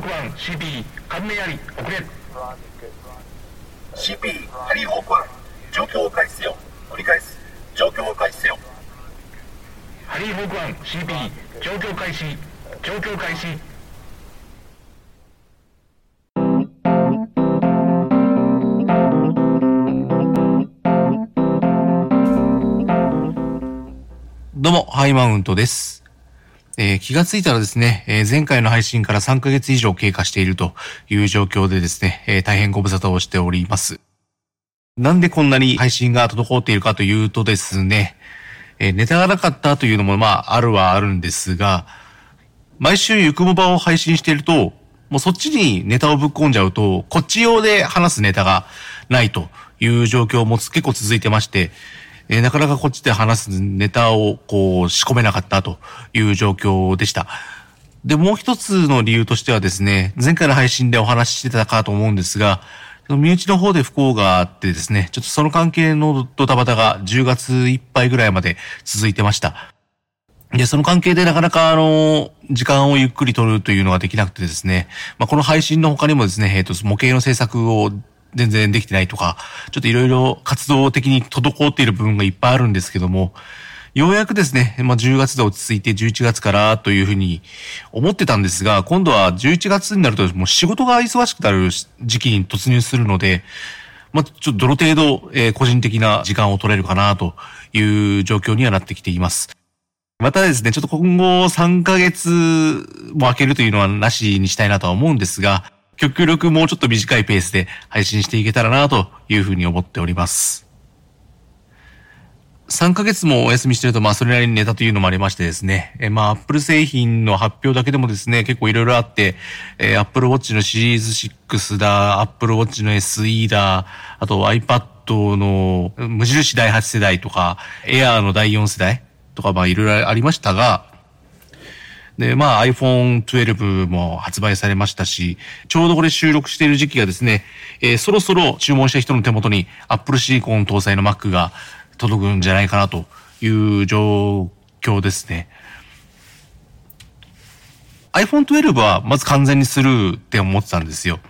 ークワン CP 関連あり遅れ CP ハリーホークワン状況を開始せよ。繰り返す。状況を開始せよ。ハリーホークワン CP 状況開始状況開始どうも、ハイマウントです。えー気がついたらですね、えー前回の配信から3ヶ月以上経過しているという状況でですね、えー大変ご無沙汰をしております。なんでこんなに配信が滞っているかというとですね、えネタがなかったというのもまああるはあるんですが、毎週ゆくもばを配信していると、もうそっちにネタをぶっ込んじゃうと、こっち用で話すネタがないという状況も結構続いてまして、えーなかなかこっちで話すネタをこう仕込めなかったという状況でした。で、もう一つの理由としてはですね、前回の配信でお話ししてたかと思うんですが、身内の方で不幸があってですね、ちょっとその関係のドタバタが10月いっぱいぐらいまで続いてました。で、その関係でなかなかあの、時間をゆっくり取るというのができなくてですね、まあ、この配信の他にもですね、えっ、と、模型の制作を全然できてないとか、ちょっといろいろ活動的に滞っている部分がいっぱいあるんですけども、ようやくですね、まあ、10月で落ち着いて11月からというふうに思ってたんですが、今度は11月になるともう仕事が忙しくなる時期に突入するので、まあ、ちょっとどの程度、えー個人的な時間を取れるかなという状況にはなってきています。またですね、ちょっと今後3ヶ月も空けるというのはなしにしたいなとは思うんですが、極力もうちょっと短いペースで配信していけたらなというふうに思っております。3ヶ月もお休みしてると、まあ、それなりにネタというのもありましてですね。え、まあ、Apple 製品の発表だけでもですね、結構いろいろあって、えー Apple Watch のシリーズ6だ、Apple Watch の SE だ、あと iPad の無印第8世代とか、Air の第4世代とか、まあ、いろいろありましたが、で、まあ iPhone 12も発売されましたし、ちょうどこれ収録している時期がですね、えーそろそろ注文した人の手元に Apple Silicon 搭載の Mac が届くんじゃないかなという状況ですね。iPhone 12はまず完全にスルーって思ってたんですよ。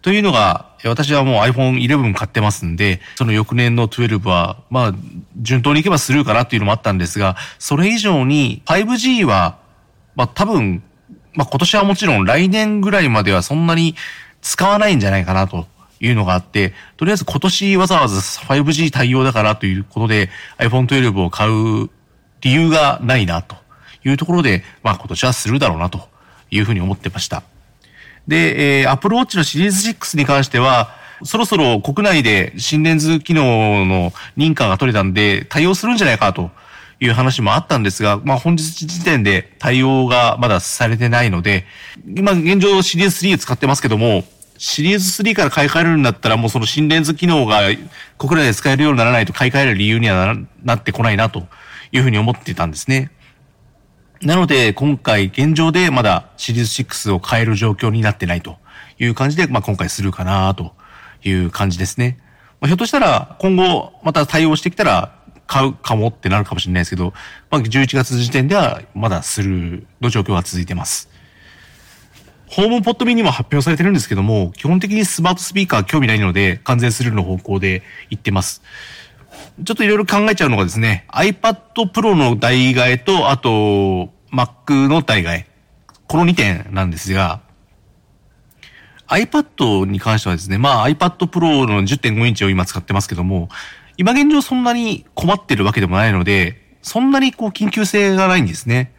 というのが、私はもう iPhone 11買ってますんで、その翌年の12は、まあ、順当にいけばスルーかなっていうのもあったんですが、それ以上に 5G は、まあ多分、まあ今年はもちろん来年ぐらいまではそんなに使わないんじゃないかなというのがあって、とりあえず今年わざわざ 5G 対応だからということで iPhone 12を買う理由がないなというところで、まあ今年はするだろうなというふうに思ってました。で、えー、Apple Watch のシリーズ6に関しては、そろそろ国内で心電図機能の認可が取れたんで、対応するんじゃないかという話もあったんですが、まあ本日時点で対応がまだされてないので、今現状シリーズ3使ってますけども、シリーズ3から買い替えるんだったらもうその心電図機能が国内で使えるようにならないと買い替える理由にはななってこないなというふうに思ってたんですね。なので、今回現状でまだシリーズ6を変える状況になってないという感じで、まあ今回するかなという感じですね。まあ、ひょっとしたら今後また対応してきたら買うかもってなるかもしれないですけど、まあ11月時点ではまだスルーの状況が続いてます。ホームポットミニも発表されてるんですけども、基本的にスマートスピーカー興味ないので、完全スルーの方向で行ってます。ちょっといろいろ考えちゃうのがですね、iPad Pro の代替えと、あと、Mac の代替え。この2点なんですが、iPad に関してはですね、まあ iPad Pro の10.5インチを今使ってますけども、今現状そんなに困ってるわけでもないので、そんなにこう緊急性がないんですね。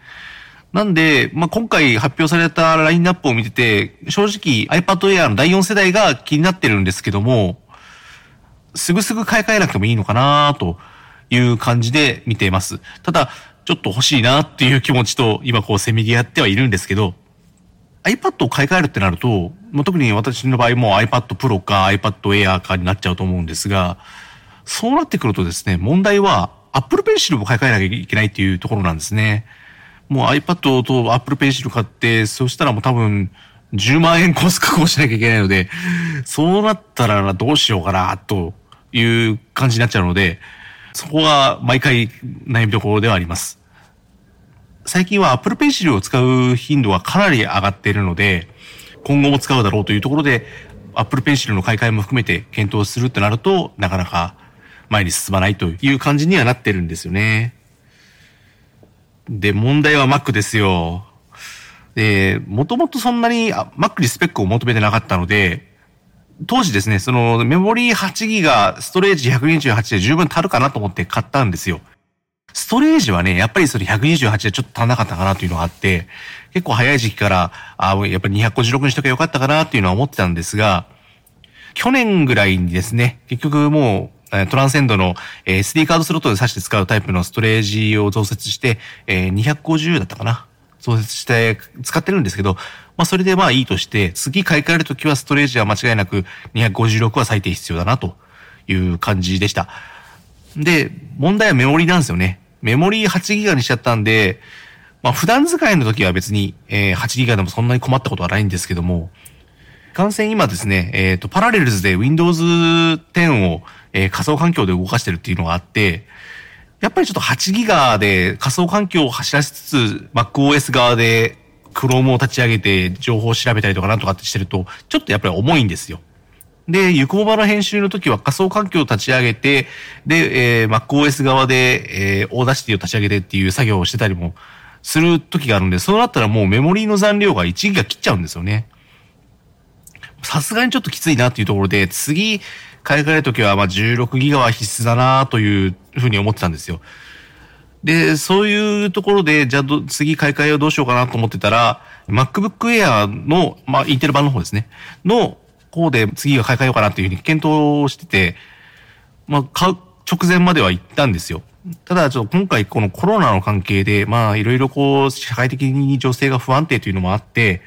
なんで、まあ、今回発表されたラインナップを見てて、正直 iPad Air の第4世代が気になってるんですけども、すぐすぐ買い替えなくてもいいのかなという感じで見ています。ただ、ちょっと欲しいなっていう気持ちと、今こうせめぎ合ってはいるんですけど、iPad を買い替えるってなると、もう特に私の場合も iPad Pro か iPad Air かになっちゃうと思うんですが、そうなってくるとですね、問題は Apple Pencil も買い替えなきゃいけないっていうところなんですね。もう iPad と Apple Pencil 買って、そしたらもう多分10万円コース確保しなきゃいけないので、そうなったらどうしようかな、という感じになっちゃうので、そこが毎回悩みどころではあります。最近は Apple Pencil を使う頻度がかなり上がっているので、今後も使うだろうというところで、Apple Pencil の買い替えも含めて検討するってなると、なかなか前に進まないという感じにはなってるんですよね。で、問題は Mac ですよ。で、もともとそんなに Mac にスペックを求めてなかったので、当時ですね、そのメモリー8ギガ、ストレージ128で十分足るかなと思って買ったんですよ。ストレージはね、やっぱりそれ128でちょっと足んなかったかなというのがあって、結構早い時期から、あやっぱり256にしとけばよかったかなっていうのは思ってたんですが、去年ぐらいにですね、結局もう、トランセンドの SD カードスロットで挿して使うタイプのストレージを増設して、250だったかな。増設して使ってるんですけど、まあそれでまあいいとして、次買い替えるときはストレージは間違いなく256は最低必要だなという感じでした。で、問題はメモリなんですよね。メモリ8ギガにしちゃったんで、まあ普段使いの時は別に、え、8ギガでもそんなに困ったことはないんですけども、感染今ですね、えっ、ー、と、パラレルズで Windows 10を、え、仮想環境で動かしてるっていうのがあって、やっぱりちょっと8ギガで仮想環境を走らせつつ、MacOS 側で Chrome を立ち上げて情報を調べたりとかなんとかってしてると、ちょっとやっぱり重いんですよ。で、ゆくもばの編集の時は仮想環境を立ち上げて、で、えー、MacOS 側で、えー、 Audacity を立ち上げてっていう作業をしてたりもする時があるんで、そうなったらもうメモリーの残量が1ギガ切っちゃうんですよね。さすがにちょっときついなっていうところで、次、買い替えるときは、まあ、16ギガは必須だなというふうに思ってたんですよ。で、そういうところで、じゃあ次買い替えをどうしようかなと思ってたら、MacBook Air の、まあ、インテル版の方ですね。の方で次は買い替えようかなっていうふうに検討してて、まあ、買う直前までは行ったんですよ。ただ、ちょっと今回このコロナの関係で、まあ、いろいろこう、社会的に情勢が不安定というのもあって、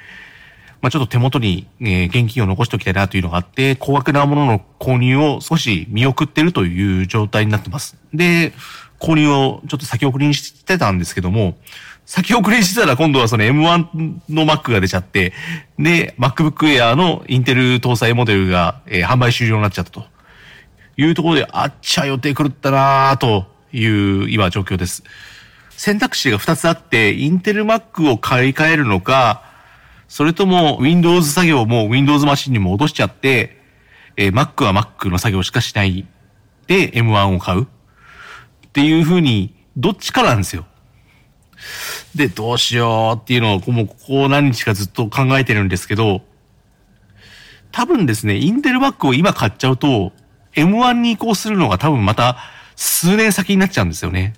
まあ、ちょっと手元に、えー、現金を残しておきたいなというのがあって、高額なものの購入を少し見送ってるという状態になってます。で、購入をちょっと先送りにしてたんですけども、先送りにしてたら今度はその M1 の Mac が出ちゃって、で、MacBook Air のインテル搭載モデルが、えー、販売終了になっちゃったというところで、あっちゃ予定狂ったなぁという今状況です。選択肢が2つあって、インテル Mac を買い替えるのか、それとも Windows 作業も Windows マシンに戻しちゃって、えー、Mac は Mac の作業しかしないで M1 を買うっていう風に、どっちかなんですよ。で、どうしようっていうのを、もうここ何日かずっと考えてるんですけど、多分ですね、インテル Mac を今買っちゃうと、M1 に移行するのが多分また数年先になっちゃうんですよね。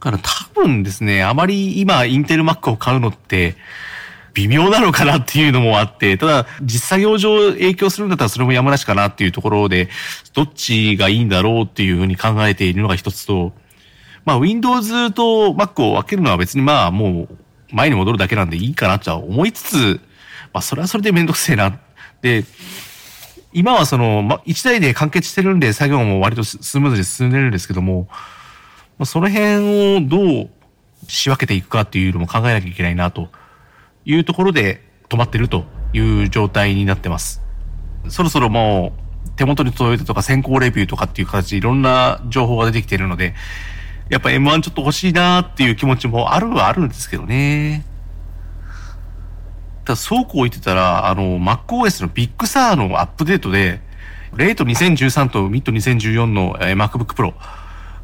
だから多分ですね、あまり今インテル Mac を買うのって、微妙なのかなっていうのもあって、ただ、実作業上影響するんだったらそれも山なしかなっていうところで、どっちがいいんだろうっていうふうに考えているのが一つと、まあ、Windows と Mac を分けるのは別にまあ、もう、前に戻るだけなんでいいかなとは思いつつ、まあ、それはそれでめんどくせえな。で、今はその、まあ、一台で完結してるんで作業も割とスムーズに進んでるんですけども、まあ、その辺をどう仕分けていくかっていうのも考えなきゃいけないなというところで止まってるという状態になってます。そろそろもう手元に届いたとか先行レビューとかっていう形でいろんな情報が出てきているので、やっぱ M1 ちょっと欲しいなっていう気持ちもあるはあるんですけどね。ただそうこうしてたら、あの、MacOS の Big Sur のアップデートで、 Late 2013と Mid 2014の、えー、MacBook Pro、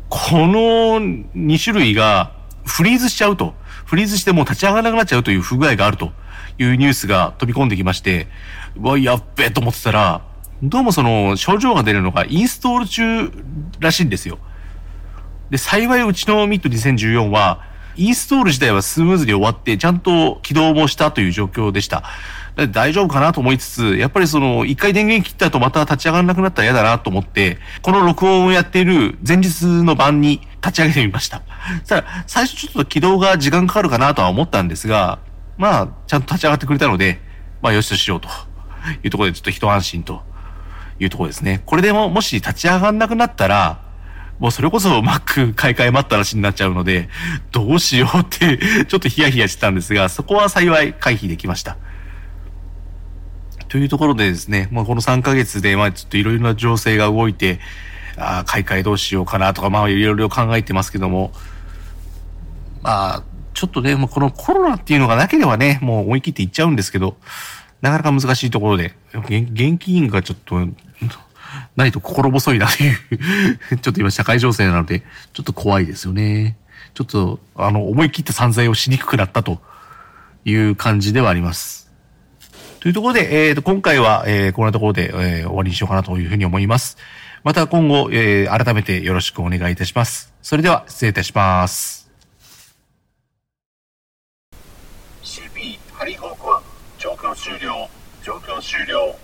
この2種類がフリーズしちゃうと。フリーズしてもう立ち上がらなくなっちゃうという不具合があるというニュースが飛び込んできまして、うわ、やっべえと思ってたら、どうもその症状が出るのがインストール中らしいんですよ。で、幸いうちのミッド2014は、インストール自体はスムーズに終わって、ちゃんと起動もしたという状況でした。大丈夫かなと思いつつ、やっぱりその、一回電源切った後また立ち上がらなくなったら嫌だなと思って、この録音をやっている前日の晩に立ち上げてみました。ただ、最初ちょっと起動が時間かかるかなとは思ったんですが、まあ、ちゃんと立ち上がってくれたので、まあ、よしとしようというところでちょっと一安心というところですね。これでも、もし立ち上がんなくなったら、もうそれこそ Mac 買い替え待ったらしになっちゃうので、どうしようって ちょっとヒヤヒヤしてたんですが、そこは幸い回避できました。というところでですね、まあ、この3ヶ月で、まあ、ちょっといろいろな情勢が動いて、あ買い替えどうしようかなとか、まあ、いろいろ考えてますけども、まあ、ちょっとね、もこのコロナっていうのがなければね、もう思い切っていっちゃうんですけど、なかなか難しいところで、現金がちょっと、ないと心細いなという ちょっと今社会情勢なので、ちょっと怖いですよね。ちょっと、あの、思い切って散財をしにくくなったという感じではあります。というところで、えーと、今回は、えーこんなところで、えー終わりにしようかなというふうに思います。また今後、えー改めてよろしくお願いいたします。それでは、失礼いたします。CP ハリーホークは状況終了状況終了